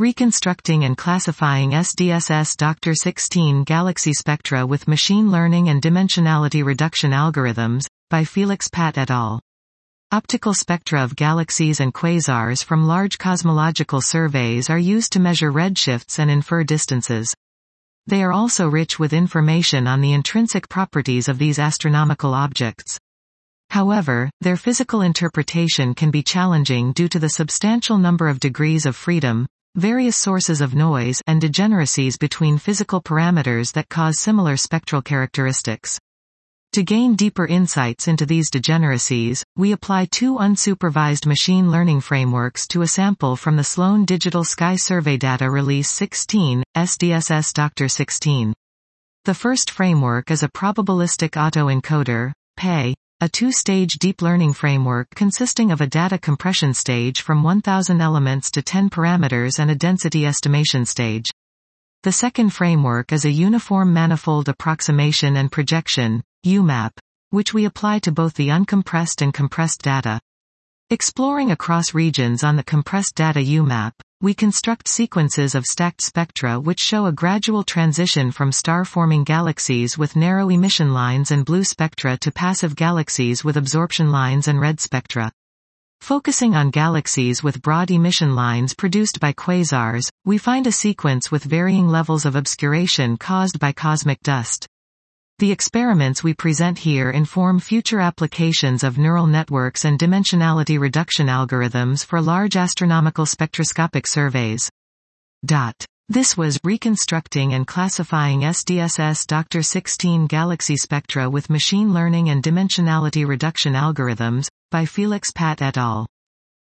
Reconstructing and Classifying SDSS DR 16 Galaxy Spectra with Machine Learning and Dimensionality Reduction Algorithms, by Felix Pat et al. Optical spectra of galaxies and quasars from large cosmological surveys are used to measure redshifts and infer distances. They are also rich with information on the intrinsic properties of these astronomical objects. However, their physical interpretation can be challenging due to the substantial number of degrees of freedom, various sources of noise and degeneracies between physical parameters that cause similar spectral characteristics. To gain deeper insights into these degeneracies, we apply two unsupervised machine learning frameworks to a sample from the Sloan Digital Sky Survey Data Release 16, SDSS DR 16. The first framework is a probabilistic autoencoder, PAE, a two-stage deep learning framework consisting of a data compression stage from 1000 elements to 10 parameters and a density estimation stage. The second framework is a uniform manifold approximation and projection, UMAP, which we apply to both the uncompressed and compressed data. Exploring across regions on the compressed data UMAP, we construct sequences of stacked spectra which show a gradual transition from star-forming galaxies with narrow emission lines and blue spectra to passive galaxies with absorption lines and red spectra. Focusing on galaxies with broad emission lines produced by quasars, we find a sequence with varying levels of obscuration caused by cosmic dust. The experiments we present here inform future applications of neural networks and dimensionality reduction algorithms for large astronomical spectroscopic surveys. Dot. This was Reconstructing and Classifying SDSS DR 16 Galaxy Spectra with Machine Learning and Dimensionality Reduction Algorithms, by Felix Pat et al.